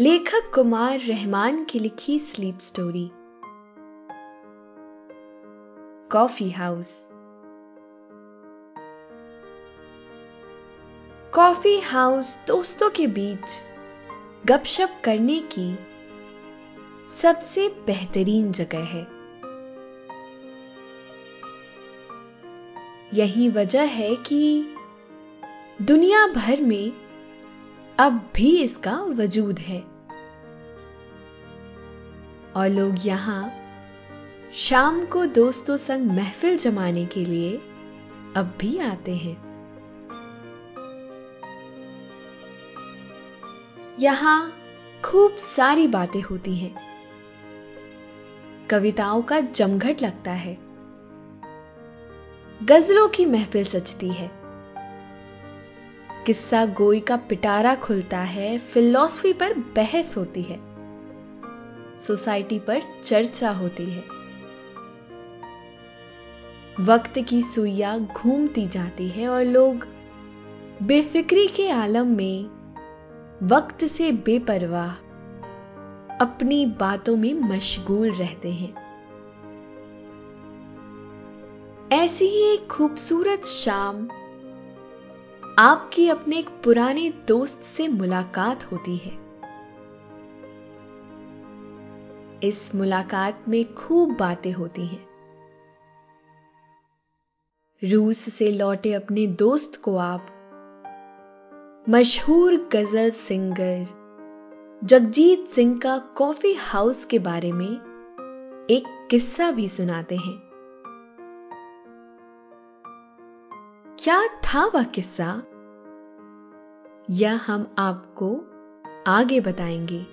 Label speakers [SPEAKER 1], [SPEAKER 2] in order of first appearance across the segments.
[SPEAKER 1] लेखक कुमार रहमान की लिखी sleep story. Coffee house. Coffee house दोस्तों के बीच गपशप करने की सबसे बेहतरीन जगह है। यही वजह है कि दुनिया भर में अब भी इसका वजूद है। और लोग यहाँ शाम को दोस्तों संग महफिल जमाने के लिए अब भी आते हैं। यहाँ खूब सारी बातें होती हैं। कविताओं का जमघट लगता है। गजलों की महफिल सजती है। किस्सा गोई का पिटारा खुलता है फिलॉसफी पर बहस होती है। सोसाइटी पर चर्चा होती है। वक्त की सुइया घूमती जाती है और लोग बेफिक्री के आलम में वक्त से बेपरवाह अपनी बातों में मशगूल रहते हैं। ऐसी ही एक खूबसूरत शाम आपकी अपने एक पुराने दोस्त से मुलाकात होती है। इस मुलाकात में खूब बातें होती हैं। रूस से लौटे अपने दोस्त को आप मशहूर गज़ल सिंगर जगजीत सिंह का कॉफ़ी हाउस के बारे में एक किस्सा भी सुनाते हैं। क्या था वह किस्सा? यह हम आपको आगे बताएँगे।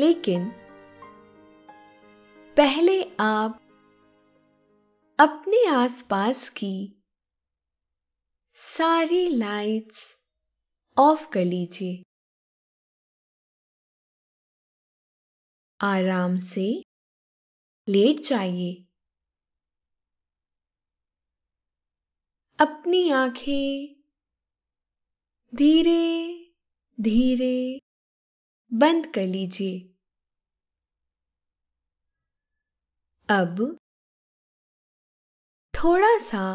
[SPEAKER 1] लेकिन पहले आप अपने आसपास की सारी लाइट्स ऑफ़ कर लीजिए। आराम से लेट जाइए। अपनी आँखें धीरे धीरे बंद कर लीजिए। अब थोड़ा सा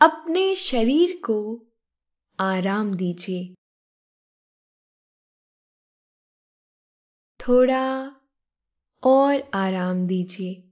[SPEAKER 1] अपने शरीर को आराम दीजिए। थोड़ा और आराम दीजिए।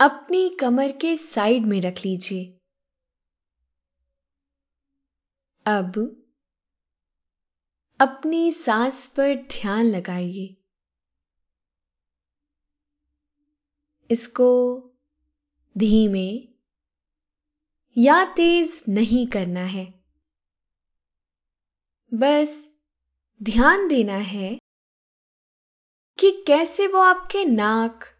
[SPEAKER 1] अपनी कमर के साइड में रख लीजिए। अब अपनी सांस पर ध्यान लगाइए। इसको धीमे या तेज नहीं करना है। बस ध्यान देना है कि कैसे वो आपके नाक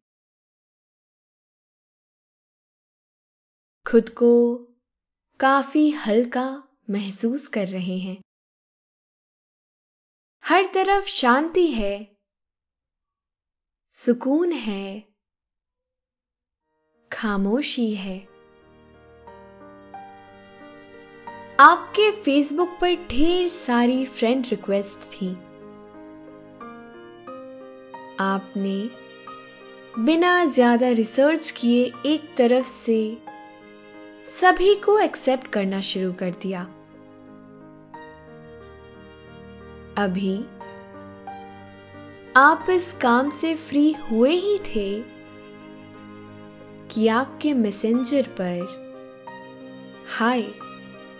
[SPEAKER 1] खुद को काफ़ी हल्का महसूस कर रहे हैं। हर तरफ़ शांति है, सुकून है, खामोशी है। आपके फेसबुक पर ढेर सारी फ्रेंड रिक्वेस्ट थी। आपने बिना ज़्यादा रिसर्च किए एक तरफ़ से सभी को एक्सेप्ट करना शुरू कर दिया। अभी, आप इस काम से फ्री हुए ही थे कि आपके मैसेंजर पर हाय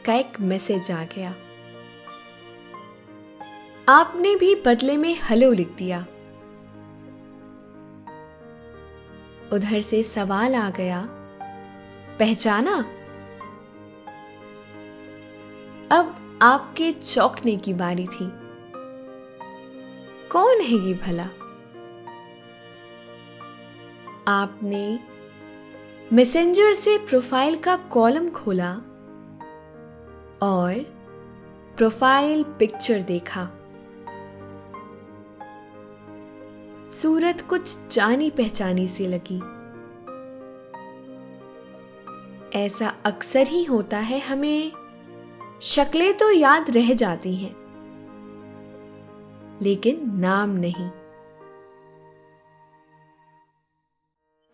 [SPEAKER 1] का एक मैसेज आ गया। आपने भी बदले में हेलो लिख दिया। उधर से सवाल आ गया, पहचाना? अब आपके चौंकने की बारी थी। कौन है ये भला? आपने मैसेंजर से प्रोफ़ाइल का कॉलम खोला और प्रोफ़ाइल पिक्चर देखा। सूरत कुछ जानी पहचानी सी लगी। ऐसा अक्सर ही होता है हमें शक्लें तो याद रह जाती हैं, लेकिन नाम नहीं।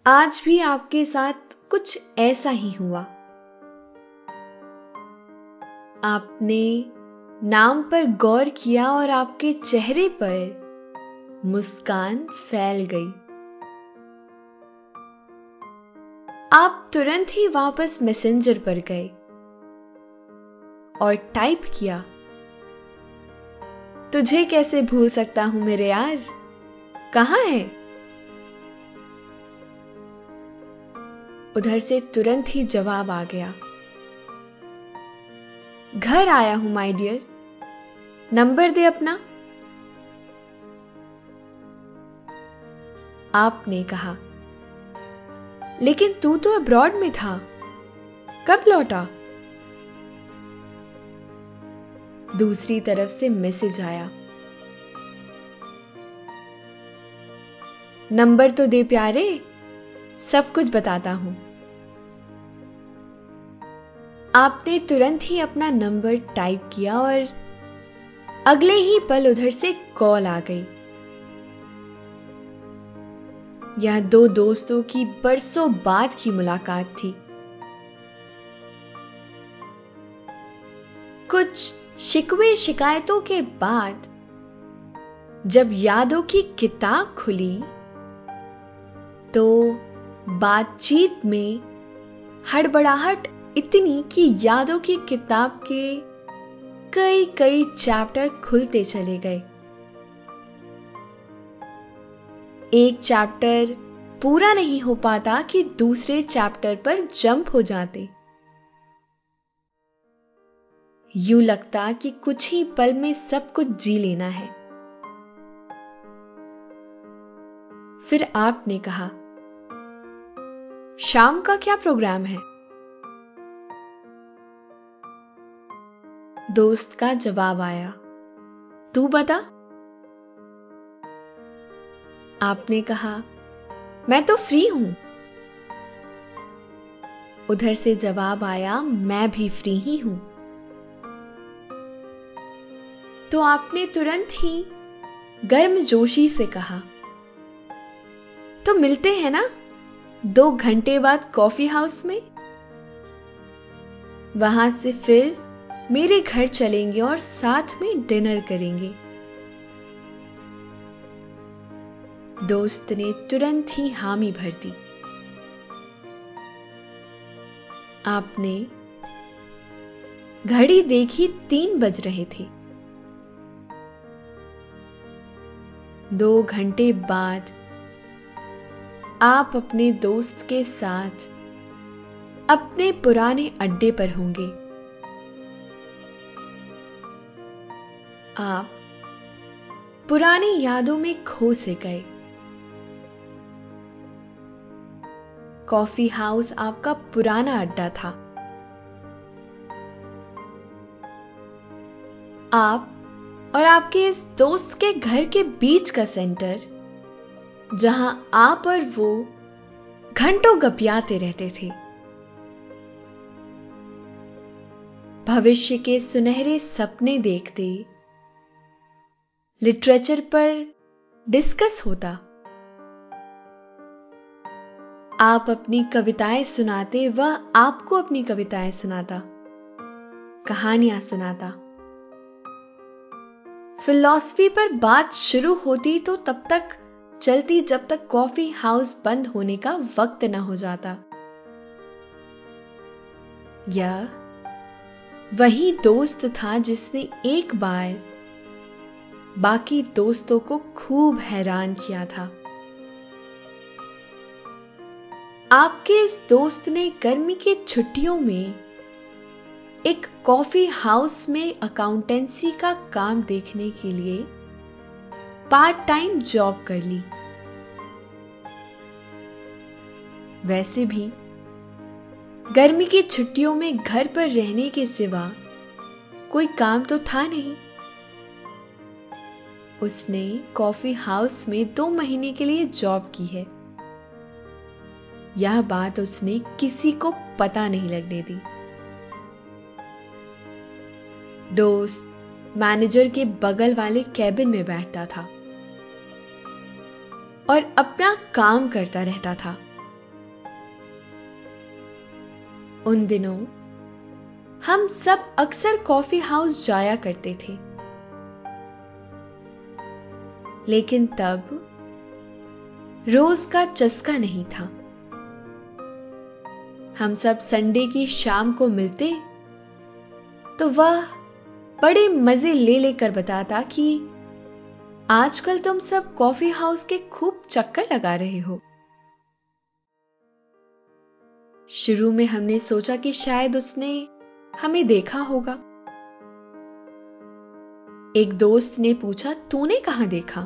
[SPEAKER 1] आज भी आपके साथ कुछ ऐसा ही हुआ। आपने नाम पर गौर किया और आपके चेहरे पर मुस्कान फैल गई। आप तुरंत ही वापस मैसेंजर पर गए। और टाइप किया। तुझे कैसे भूल सकता हूँ मेरे यार? कहाँ है? उधर से तुरंत ही जवाब आ गया। घर आया हूँ माय डियर नंबर दे अपना। आपने कहा। लेकिन तू तो अब्रॉड में था। कब लौटा? दूसरी तरफ़ से मैसेज आया नंबर तो दे प्यारे, सब कुछ बताता हूँ। आपने तुरंत ही अपना नंबर टाइप किया और अगले ही पल उधर से कॉल आ गई। यह दो दोस्तों की बरसों बाद की मुलाकात थी। कुछ शिकवे शिकायतों के बाद जब यादों की किताब खुली तो बातचीत में हड़बड़ाहट इतनी कि यादों की किताब के कई कई चैप्टर खुलते चले गए। एक चैप्टर पूरा नहीं हो पाता कि दूसरे चैप्टर पर जंप हो जाते। यूँ लगता कि कुछ ही पल में सब कुछ जी लेना है। फिर आपने कहा, शाम का क्या प्रोग्राम है? दोस्त का जवाब आया, तू बता। आपने कहा, मैं तो फ्री हूँ। उधर से जवाब आया, मैं भी फ्री ही हूँ। तो आपने तुरंत ही गर्म जोशी से कहा तो मिलते हैं ना? दो घंटे बाद कॉफ़ी हाउस में? वहाँ से फिर मेरे घर चलेंगे और साथ में डिनर करेंगे। दोस्त ने तुरंत ही हामी भर दी। आपने घड़ी देखी तीन बज रहे थे। दो घंटे बाद आप अपने दोस्त के साथ अपने पुराने अड्डे पर होंगे। आप पुरानी यादों में खो से गए। कॉफ़ी हाउस आपका पुराना अड्डा था। आप और आपके इस दोस्त के घर के बीच का सेंटर, जहाँ आप और वो घंटों गपियाते रहते थे। भविष्य के सुनहरे सपने देखते, लिटरेचर पर डिस्कस होता। आप अपनी कविताएँ सुनाते, वह आपको अपनी कविताएँ सुनाता, कहानियाँ सुनाता। फिलॉसफी पर बात शुरू होती तो तब तक चलती जब तक कॉफ़ी हाउस बंद होने का वक्त ना हो जाता। यह वही दोस्त था जिसने एक बार बाकी दोस्तों को खूब हैरान किया था। आपके इस दोस्त ने गर्मी की छुट्टियों में एक कॉफ़ी हाउस में अकाउंटेंसी का काम देखने के लिए पार्ट टाइम जॉब कर ली। वैसे भी, गर्मी की छुट्टियों में घर पर रहने के सिवा कोई काम तो था नहीं। उसने कॉफ़ी हाउस में दो महीने के लिए जॉब की है। यह बात उसने किसी को पता नहीं लगने दी। दोस्त मैनेजर के बगल वाले कैबिन में बैठता था और अपना काम करता रहता था। उन दिनों, हम सब अक्सर कॉफ़ी हाउस जाया करते थे। लेकिन तब, रोज का चस्का नहीं था। हम सब संडे की शाम को मिलते तो वह बड़े मज़े ले लेकर बताता कि आजकल तुम सब कॉफ़ी हाउस के खूब चक्कर लगा रहे हो। शुरू में हमने सोचा कि शायद उसने हमें देखा होगा। एक दोस्त ने पूछा, तूने कहाँ देखा?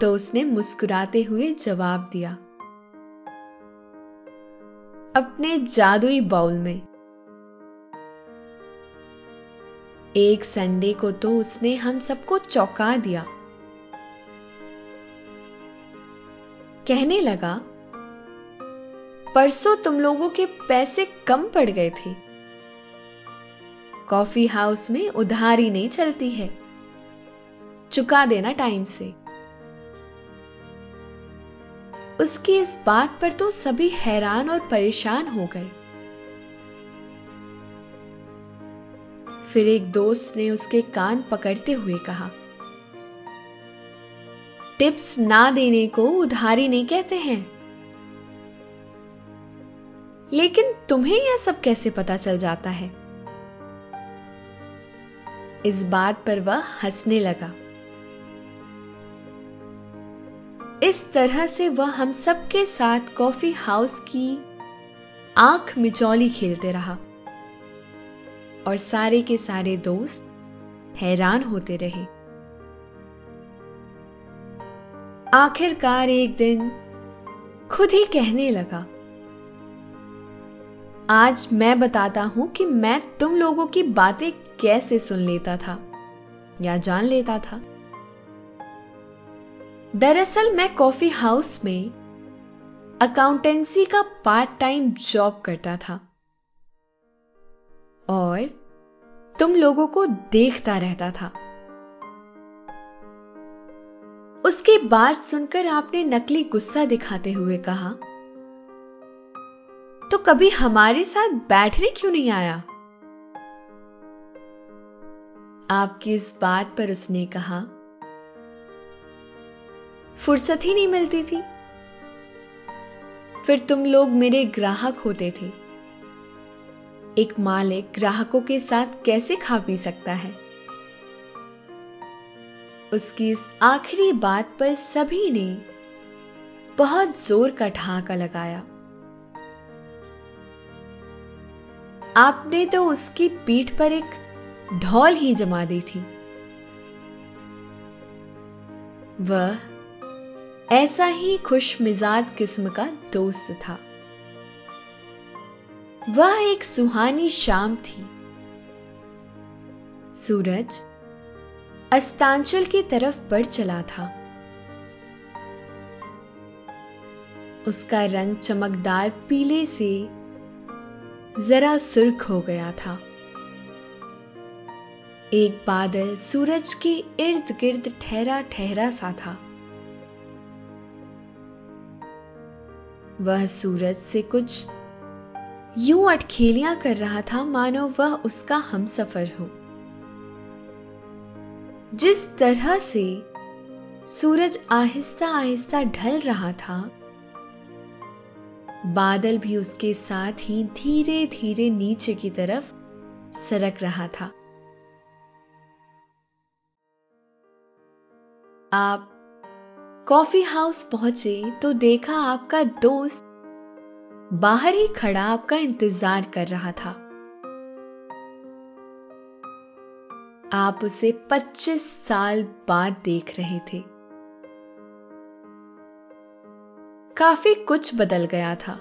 [SPEAKER 1] तो उसने मुस्कुराते हुए जवाब दिया, अपने जादुई बाउल में। एक संडे को तो उसने हम सबको चौंका दिया। कहने लगा, परसों तुम लोगों के पैसे कम पड़ गए थे। कॉफ़ी हाउस में उधारी नहीं चलती है। चुका देना टाइम से। उसकी इस बात पर तो सभी हैरान और परेशान हो गए। फिर एक दोस्त ने उसके कान पकड़ते हुए कहा, टिप्स ना देने को उधारी नहीं कहते हैं। लेकिन तुम्हें यह सब कैसे पता चल जाता है? इस बात पर वह हंसने लगा। इस तरह से वह हम सबके साथ कॉफ़ी हाउस की आँख मिचौली खेलते रहा। और सारे के सारे दोस्त हैरान होते रहे। आखिरकार एक दिन खुद ही कहने लगा, आज मैं बताता हूँ कि मैं तुम लोगों की बातें कैसे सुन लेता था या जान लेता था। दरअसल मैं कॉफ़ी हाउस में अकाउंटेंसी का पार्ट टाइम जॉब करता था। और तुम लोगों को देखता रहता था। उसकी बात सुनकर आपने नकली गुस्सा दिखाते हुए कहा तो कभी हमारे साथ बैठने क्यों नहीं आया? आपकी इस बात पर उसने कहा, फुर्सत ही नहीं मिलती थी। फिर तुम लोग मेरे ग्राहक होते थे। एक मालिक ग्राहकों के साथ कैसे खा पी सकता है? उसकी इस आखिरी बात पर सभी ने बहुत ज़ोर का ठहाका लगाया। आपने तो उसकी पीठ पर एक ढोल ही जमा दी थी। वह ऐसा ही खुश मिजाज किस्म का दोस्त था। वह एक सुहानी शाम थी। सूरज अस्तांचल की तरफ़ बढ़ चला था। उसका रंग चमकदार पीले से जरा सुर्ख हो गया था। एक बादल सूरज के इर्द गिर्द ठहरा ठहरा सा था। वह सूरज से कुछ यूँ अटखेलियाँ कर रहा था मानो वह उसका हम सफ़र हो। जिस तरह से सूरज आहिस्ता आहिस्ता ढल रहा था, बादल भी उसके साथ ही धीरे धीरे नीचे की तरफ़ सरक रहा था। आप कॉफ़ी हाउस पहुँचे तो देखा आपका दोस्त बाहर ही खड़ा आपका इंतज़ार कर रहा था। आप उसे 25 साल बाद देख रहे थे। काफ़ी कुछ बदल गया था।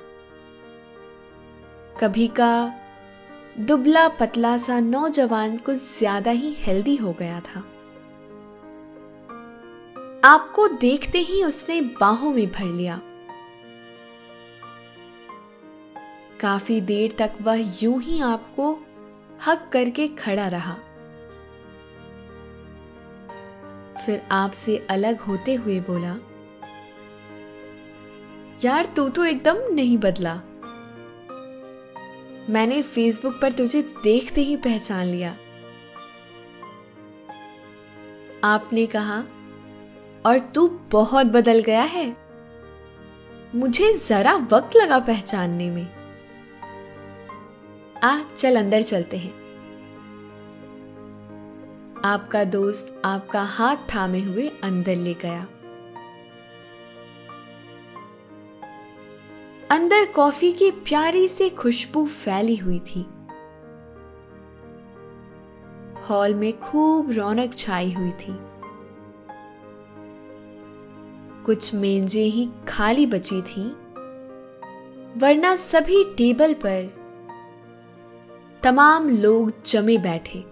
[SPEAKER 1] कभी का दुबला पतला सा नौजवान कुछ ज़्यादा ही हेल्दी हो गया था। आपको देखते ही उसने बाहों में भर लिया। काफ़ी देर तक वह यूँ ही आपको हक करके खड़ा रहा। फिर आपसे अलग होते हुए बोला, यार, तू तो एकदम नहीं बदला। मैंने फेसबुक पर तुझे देखते ही पहचान लिया। आपने कहा, और तू बहुत बदल गया है। मुझे जरा वक्त लगा पहचानने में। आ, चल अंदर चलते हैं। आपका दोस्त आपका हाथ थामे हुए अंदर ले गया। अंदर कॉफ़ी की प्यारी सी खुशबू फैली हुई थी। हॉल में खूब रौनक छाई हुई थी। कुछ मेंजे ही खाली बची थी, वरना सभी टेबल पर तमाम लोग जमे बैठे,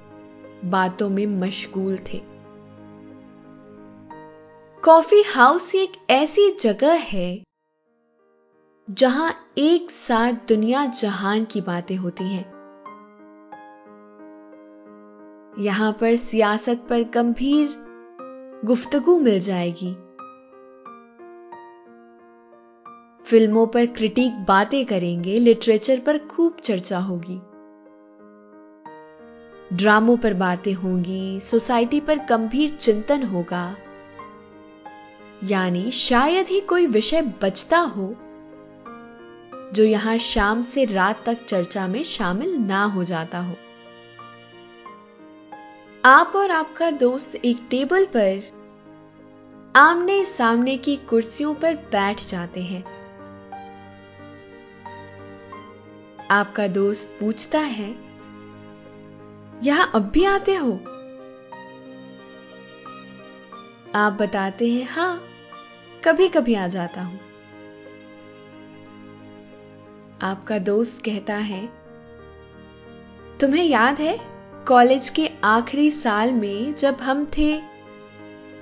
[SPEAKER 1] बातों में मशगूल थे। कॉफ़ी हाउस एक ऐसी जगह है जहाँ एक साथ दुनिया जहान की बातें होती हैं। यहाँ पर सियासत पर गंभीर गुफ्तगु मिल जाएगी। फ़िल्मों पर क्रिटिक बातें करेंगे, लिटरेचर पर खूब चर्चा होगी। ड्रामों पर बातें होंगी, सोसाइटी पर गंभीर चिंतन होगा। यानी शायद ही कोई विषय बचता हो, जो यहाँ शाम से रात तक चर्चा में शामिल ना हो जाता हो। आप और आपका दोस्त एक टेबल पर आमने सामने की कुर्सियों पर बैठ जाते हैं। आपका दोस्त पूछता है यहाँ अब भी आते हो? आप बताते हैं, हाँ कभी कभी आ जाता हूँ। आपका दोस्त कहता है, तुम्हें याद है, कॉलेज के आखिरी साल में जब हम थे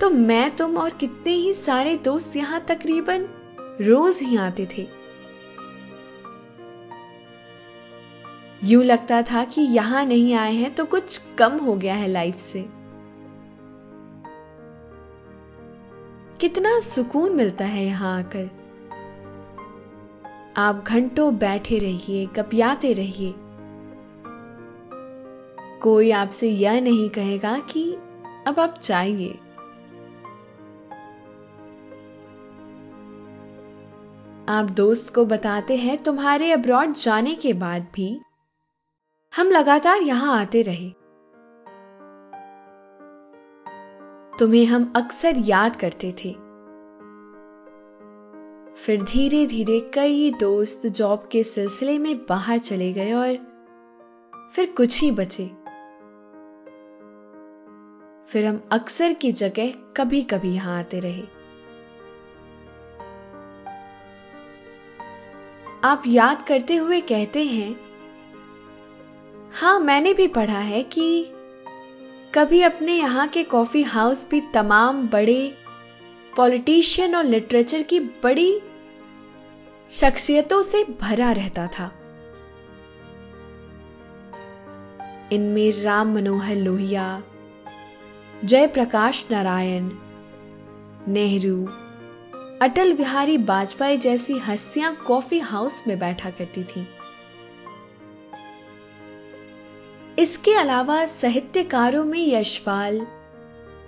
[SPEAKER 1] तो मैं, तुम और कितने ही सारे दोस्त यहाँ तकरीबन रोज ही आते थे। यूँ लगता था कि यहाँ नहीं आए हैं तो कुछ कम हो गया है लाइफ से। कितना सुकून मिलता है यहाँ आकर। आप घंटों बैठे रहिए कपियाते रहिए। कोई आपसे यह नहीं कहेगा कि अब आप चाहिए आप दोस्त को बताते हैं तुम्हारे अब्रॉड जाने के बाद भी। हम लगातार यहाँ आते रहे। तुम्हें हम अक्सर याद करते थे। फिर धीरे धीरे कई दोस्त जॉब के सिलसिले में बाहर चले गए और फिर कुछ ही बचे। फिर हम अक्सर की जगह कभी कभी यहाँ आते रहे। आप याद करते हुए कहते हैं हाँ, मैंने भी पढ़ा है कि कभी अपने यहाँ के कॉफ़ी हाउस भी तमाम बड़े पॉलिटिशियन और लिटरेचर की बड़ी शख्सियतों से भरा रहता था। इनमें राम मनोहर लोहिया, जयप्रकाश नारायण, नेहरू, अटल बिहारी वाजपेयी जैसी हस्तियाँ कॉफ़ी हाउस में बैठा करती थी। इसके अलावा साहित्यकारों में यशपाल,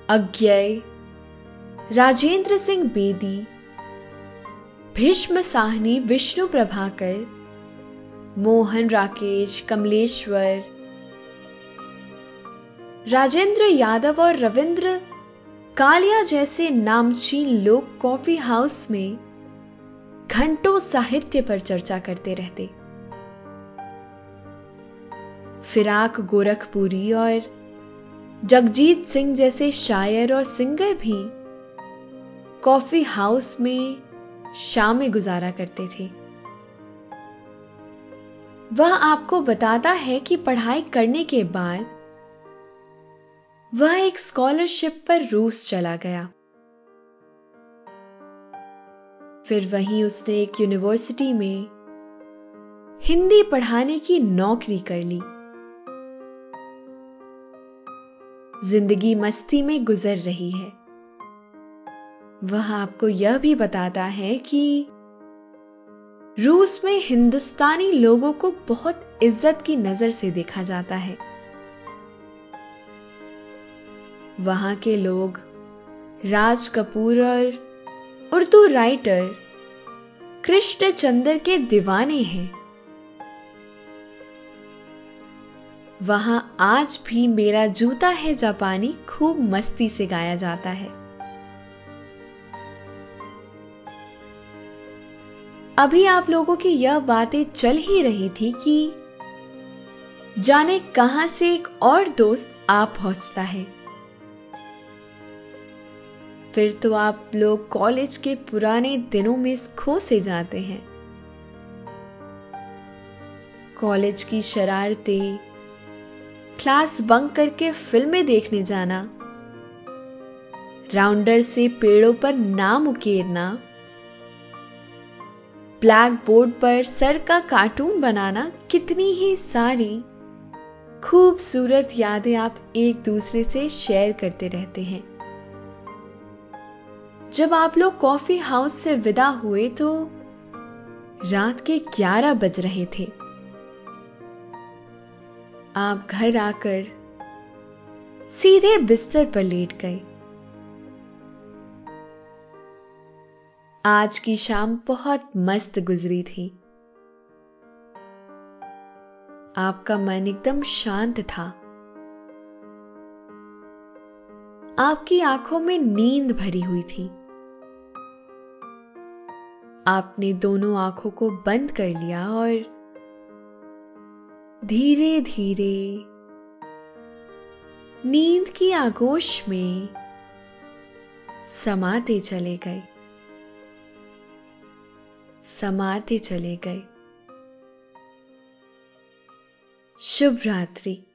[SPEAKER 1] अज्ञय, राजेंद्र सिंह बेदी, भीष्म साहनी, विष्णु प्रभाकर, मोहन राकेश, कमलेश्वर, राजेंद्र यादव और रविंद्र कालिया जैसे नामचीन लोग कॉफ़ी हाउस में घंटों साहित्य पर चर्चा करते रहते। फिराक गोरखपुरी और जगजीत सिंह जैसे शायर और सिंगर भी कॉफ़ी हाउस में शामें गुजारा करते थे। वह आपको बताता है कि पढ़ाई करने के बाद वह एक स्कॉलरशिप पर रूस चला गया। फिर वहीं उसने एक यूनिवर्सिटी में हिंदी पढ़ाने की नौकरी कर ली। ज़िंदगी मस्ती में गुजर रही है। वह आपको यह भी बताता है कि रूस में हिंदुस्तानी लोगों को बहुत इज़्ज़त की नज़र से देखा जाता है। वहाँ के लोग राज कपूर और उर्दू राइटर कृष्ण चंद्र के दीवाने हैं। वहाँ आज भी मेरा जूता है जापानी, खूब मस्ती से गाया जाता है। अभी आप लोगों की यह बातें चल ही रही थी कि जाने कहाँ से एक और दोस्त आ पहुँचता है। फिर तो आप लोग कॉलेज के पुराने दिनों में खो से जाते हैं। कॉलेज की शरारतें क्लास बंक करके फ़िल्में देखने जाना। राउंडर से पेड़ों पर नाम उकेरना। ब्लैक बोर्ड पर सर का कार्टून बनाना कितनी ही सारी। खूबसूरत यादें आप एक दूसरे से शेयर करते रहते हैं। जब आप लोग कॉफ़ी हाउस से विदा हुए तो रात के 11 बज रहे थे। आप घर आकर सीधे बिस्तर पर लेट गए। आज की शाम बहुत मस्त गुजरी थी। आपका मन एकदम शांत था। आपकी आँखों में नींद भरी हुई थी। आपने दोनों आँखों को बंद कर लिया और धीरे धीरे। नींद की आगोश में समाते चले गए। समाते चले गए। शुभ रात्रि।